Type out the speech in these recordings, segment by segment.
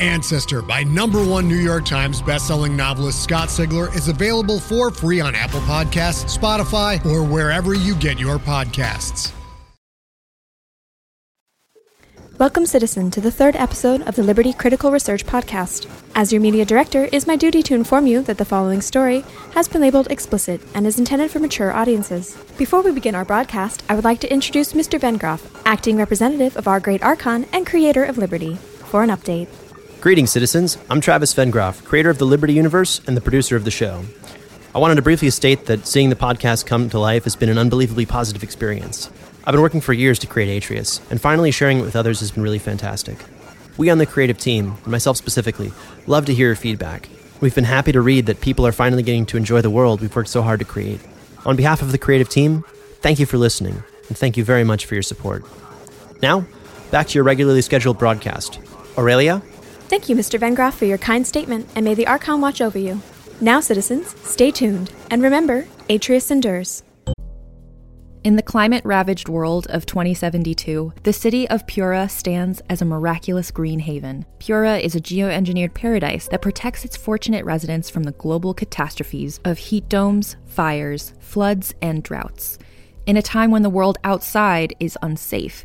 Ancestor by number one New York Times bestselling novelist Scott Sigler is available for free on Apple Podcasts, Spotify, or wherever you get your podcasts. Welcome, citizen, to the third episode of the Liberty Critical Research Podcast. As your media director, it is my duty to inform you that the following story has been labeled explicit and is intended for mature audiences. Before we begin our broadcast, I would like to introduce Mr. Vengroff, acting representative of our great Archon and creator of Liberty, for an update. Greetings, citizens. I'm Travis Vengroff, creator of the Liberty Universe and the producer of the show. I wanted to briefly state that seeing the podcast come to life has been an unbelievably positive experience. I've been working for years to create Atreus, and finally sharing it with others has been really fantastic. We on the creative team, and myself specifically, love to hear your feedback. We've been happy to read that people are finally getting to enjoy the world we've worked so hard to create. On behalf of the creative team, thank you for listening, and thank you very much for your support. Now, back to your regularly scheduled broadcast. Aurelia? Thank you, Mr. Van Vengroff, for your kind statement, and may the Archon watch over you. Now, citizens, stay tuned, and remember, Atreus endures. In the climate ravaged world of 2072, the city of Pura stands as a miraculous green haven. Pura is a geoengineered paradise that protects its fortunate residents from the global catastrophes of heat domes, fires, floods, and droughts. In a time when the world outside is unsafe,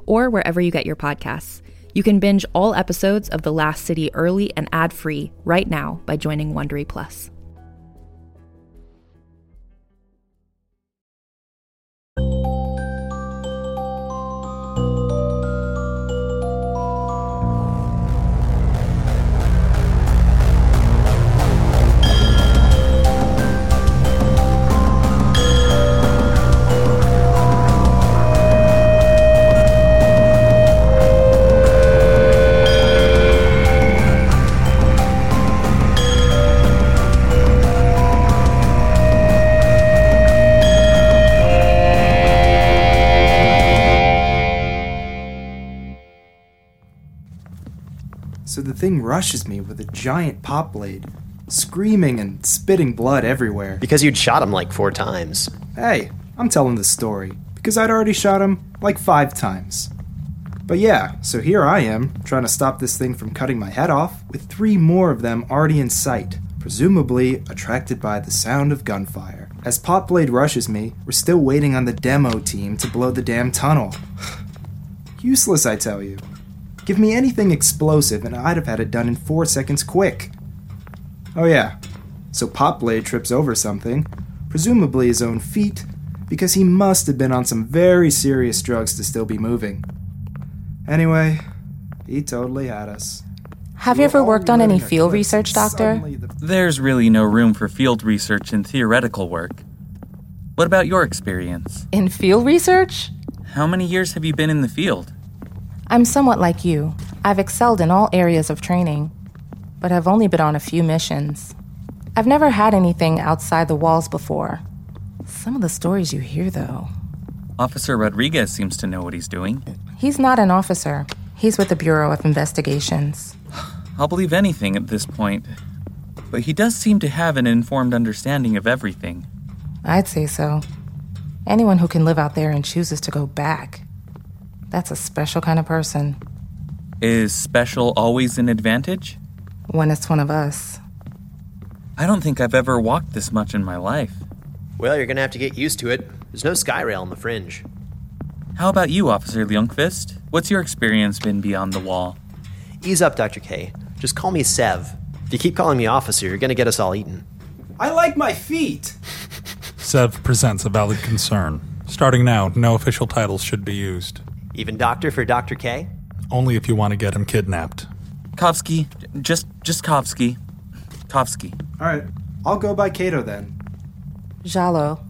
or wherever you get your podcasts. You can binge all episodes of The Last City early and ad-free right now by joining Wondery Plus. Thing rushes me with a giant pop blade, screaming and spitting blood everywhere. Because you'd shot him like four times. Hey, I'm telling the story, because I'd already shot him like five times. But yeah, so here I am, trying to stop this thing from cutting my head off, with three more of them already in sight, presumably attracted by the sound of gunfire. As Popblade rushes me, we're still waiting on the demo team to blow the damn tunnel. Useless, I tell you. Give me anything explosive and I'd have had it done in four seconds quick. Oh, yeah. So Popblade trips over something, presumably his own feet, because he must have been on some very serious drugs to still be moving. Anyway, he totally had us. Have you ever worked on any field research, Doctor? The- There's really no room for field research in theoretical work. What about your experience? In field research? How many years have you been in the field? I'm somewhat like you. I've excelled in all areas of training, but I've only been on a few missions. I've never had anything outside the walls before. Some of the stories you hear, though. Officer Rodriguez seems to know what he's doing. He's not an officer, he's with the Bureau of Investigations. I'll believe anything at this point. But he does seem to have an informed understanding of everything. I'd say so. Anyone who can live out there and chooses to go back. That's a special kind of person. Is special always an advantage? When it's one of us. I don't think I've ever walked this much in my life. Well, you're gonna have to get used to it. There's no sky rail on the fringe. How about you, Officer Ljungqvist? What's your experience been beyond the wall? Ease up, Dr. K. Just call me Sev. If you keep calling me officer, you're gonna get us all eaten. I like my feet. Sev presents a valid concern. Starting now, no official titles should be used. Even doctor for Dr. K? Only if you want to get him kidnapped. Kovski, just just Kovski. Kovski. All right, I'll go by Cato then. Jalloh.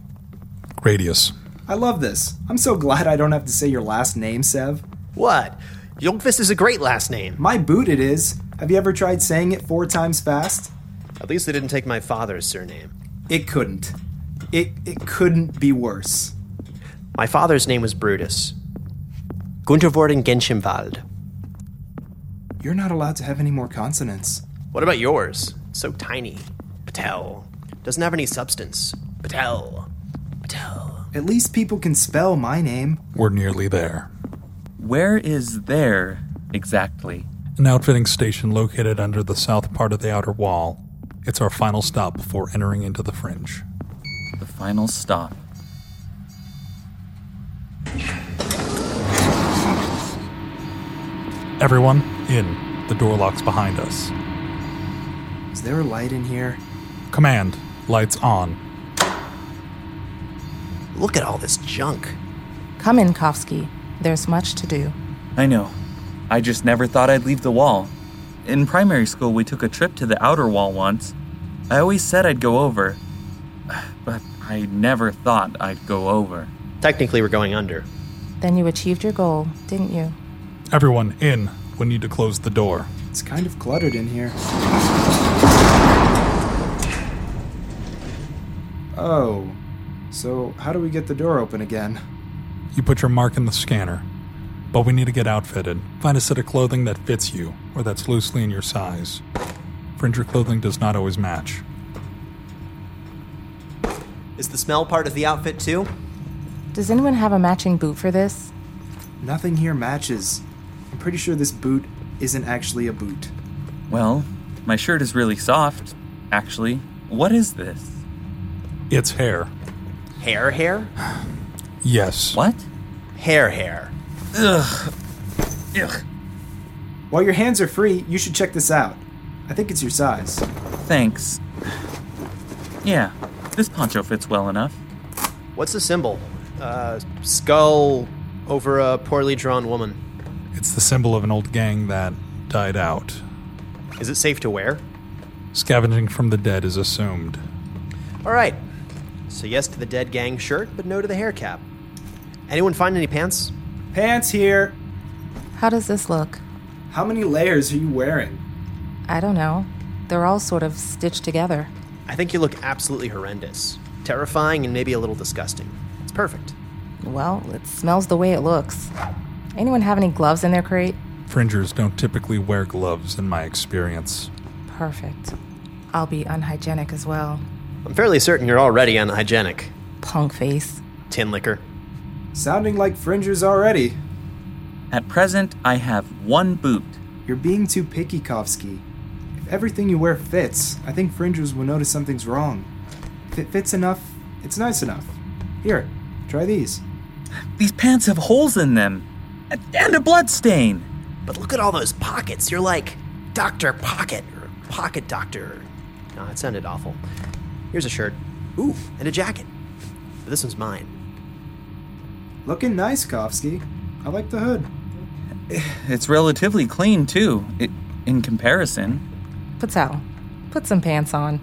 Gradius. I love this. I'm so glad I don't have to say your last name, Sev. What? Ljungqvist is a great last name. My boot it is. Have you ever tried saying it four times fast? At least they didn't take my father's surname. It couldn't. It it couldn't be worse. My father's name was Brutus. Guntervorden Genschenwald. You're not allowed to have any more consonants. What about yours? So tiny. Patel. Doesn't have any substance. Patel. Patel. At least people can spell my name. We're nearly there. Where is there exactly? An outfitting station located under the south part of the outer wall. It's our final stop before entering into the fringe. The final stop. Everyone, in. The door locks behind us. Is there a light in here? Command, lights on. Look at all this junk. Come in, Kovski. There's much to do. I know. I just never thought I'd leave the wall. In primary school, we took a trip to the outer wall once. I always said I'd go over, but I never thought I'd go over. Technically, we're going under. Then you achieved your goal, didn't you? Everyone, in. We need to close the door. It's kind of cluttered in here. Oh. So, how do we get the door open again? You put your mark in the scanner. But we need to get outfitted. Find a set of clothing that fits you, or that's loosely in your size. Fringer clothing does not always match. Is the smell part of the outfit too? Does anyone have a matching boot for this? Nothing here matches. I'm pretty sure this boot isn't actually a boot. Well, my shirt is really soft, actually. What is this? It's hair. Hair, hair? Yes. What? Hair, hair. Ugh. Ugh. While your hands are free, you should check this out. I think it's your size. Thanks. Yeah, this poncho fits well enough. What's the symbol? Uh, skull over a poorly drawn woman. It's the symbol of an old gang that died out. Is it safe to wear? Scavenging from the dead is assumed. All right. So yes to the dead gang shirt, but no to the hair cap. Anyone find any pants? Pants here. How does this look? How many layers are you wearing? I don't know. They're all sort of stitched together. I think you look absolutely horrendous. Terrifying and maybe a little disgusting. It's perfect. Well, it smells the way it looks. Anyone have any gloves in their crate? Fringers don't typically wear gloves, in my experience. Perfect. I'll be unhygienic as well. I'm fairly certain you're already unhygienic. Punk face. Tin liquor. Sounding like fringers already. At present, I have one boot. You're being too picky, Kovski. If everything you wear fits, I think fringers will notice something's wrong. If it fits enough, it's nice enough. Here, try these. These pants have holes in them. And a blood stain. But look at all those pockets. You're like Dr. Pocket or Pocket Doctor. No, that sounded awful. Here's a shirt. Ooh, and a jacket. But this one's mine. Looking nice, Kovski. I like the hood. It's relatively clean, too, i in comparison. Patel, put some pants on.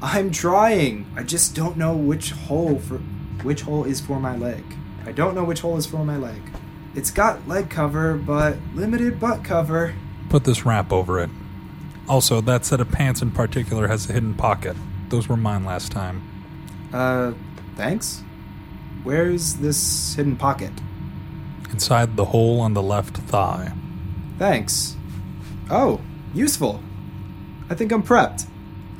I'm trying. I just don't know which hole for which hole is for my leg. I don't know which hole is for my leg. It's got leg cover, but limited butt cover. Put this wrap over it. Also, that set of pants in particular has a hidden pocket. Those were mine last time. Uh, thanks. Where's this hidden pocket? Inside the hole on the left thigh. Thanks. Oh, useful. I think I'm prepped.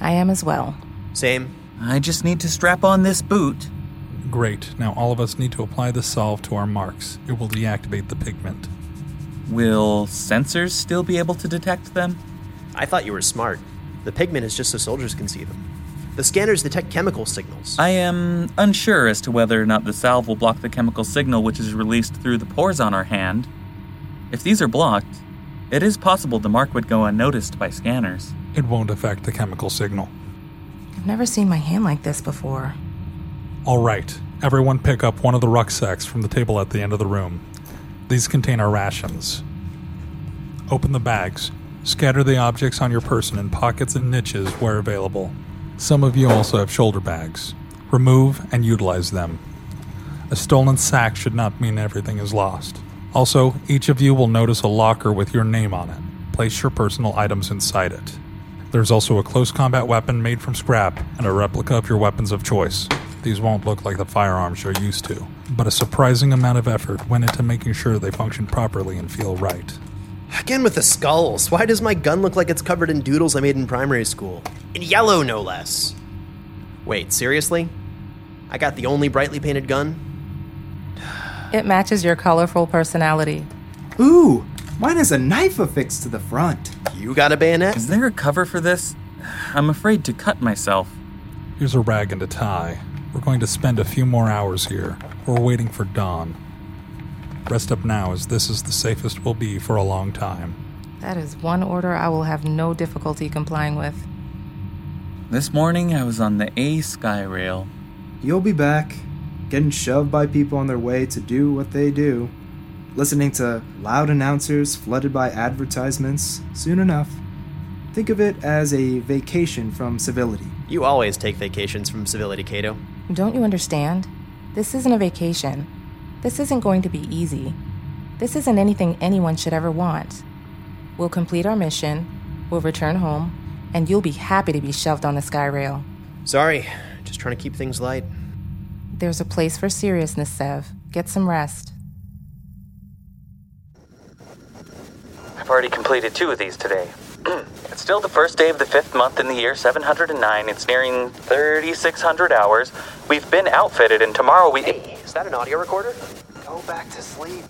I am as well. Same. I just need to strap on this boot. Great. Now all of us need to apply the salve to our marks. It will deactivate the pigment. Will sensors still be able to detect them? I thought you were smart. The pigment is just so soldiers can see them. The scanners detect chemical signals. I am unsure as to whether or not the salve will block the chemical signal which is released through the pores on our hand. If these are blocked, it is possible the mark would go unnoticed by scanners. It won't affect the chemical signal. I've never seen my hand like this before. All right, everyone pick up one of the rucksacks from the table at the end of the room. These contain our rations. Open the bags. Scatter the objects on your person in pockets and niches where available. Some of you also have shoulder bags. Remove and utilize them. A stolen sack should not mean everything is lost. Also, each of you will notice a locker with your name on it. Place your personal items inside it. There's also a close combat weapon made from scrap and a replica of your weapons of choice. These won't look like the firearms you're used to, but a surprising amount of effort went into making sure they function properly and feel right. Again with the skulls. Why does my gun look like it's covered in doodles I made in primary school? In yellow, no less. Wait, seriously? I got the only brightly painted gun? It matches your colorful personality. Ooh, mine has a knife affixed to the front. You got a bayonet? Is there a cover for this? I'm afraid to cut myself. Here's a rag and a tie. We're going to spend a few more hours here. We're waiting for dawn. Rest up now, as this is the safest we'll be for a long time. That is one order I will have no difficulty complying with. This morning I was on the A Sky Rail. You'll be back, getting shoved by people on their way to do what they do, listening to loud announcers flooded by advertisements soon enough. Think of it as a vacation from civility. You always take vacations from civility, Cato. Don't you understand? This isn't a vacation. This isn't going to be easy. This isn't anything anyone should ever want. We'll complete our mission, we'll return home, and you'll be happy to be shoved on the sky rail. Sorry, just trying to keep things light. There's a place for seriousness, Sev. Get some rest. I've already completed two of these today. It's still the first day of the fifth month in the year 709. It's nearing 3,600 hours. We've been outfitted, and tomorrow we. Hey, is that an audio recorder? Go back to sleep.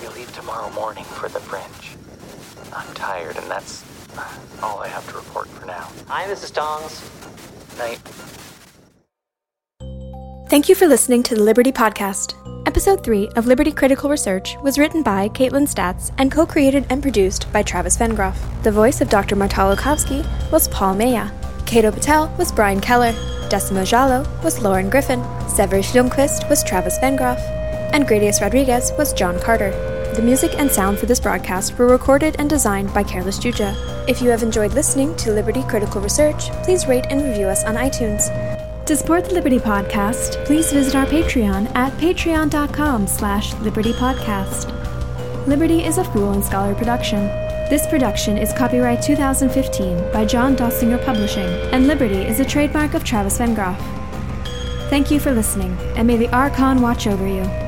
We leave tomorrow morning for the fringe. I'm tired, and that's all I have to report for now. Hi, Mrs. Tongs. Night. Thank you for listening to the Liberty Podcast. Episode 3 of Liberty Critical Research was written by Kaitlin Statz and co created and produced by Travis Vengroff. The voice of Dr. Martollow Kovski was Paul Mella. Cato Patel was Bryan Keller. Decima Jalloh was Lauren Griffin. Severous Ljungqvist was Travis Vengroff. And Gradius Rodriguez was John Carter. The music and sound for this broadcast were recorded and designed by Careless Juja. If you have enjoyed listening to Liberty Critical Research, please rate and review us on iTunes. To support the Liberty Podcast, please visit our Patreon at patreon.com slash libertypodcast. Liberty is a Fool and Scholar production. This production is copyright 2015 by John Dossinger Publishing, and Liberty is a trademark of Travis Vengroff. Thank you for listening, and may the Archon watch over you.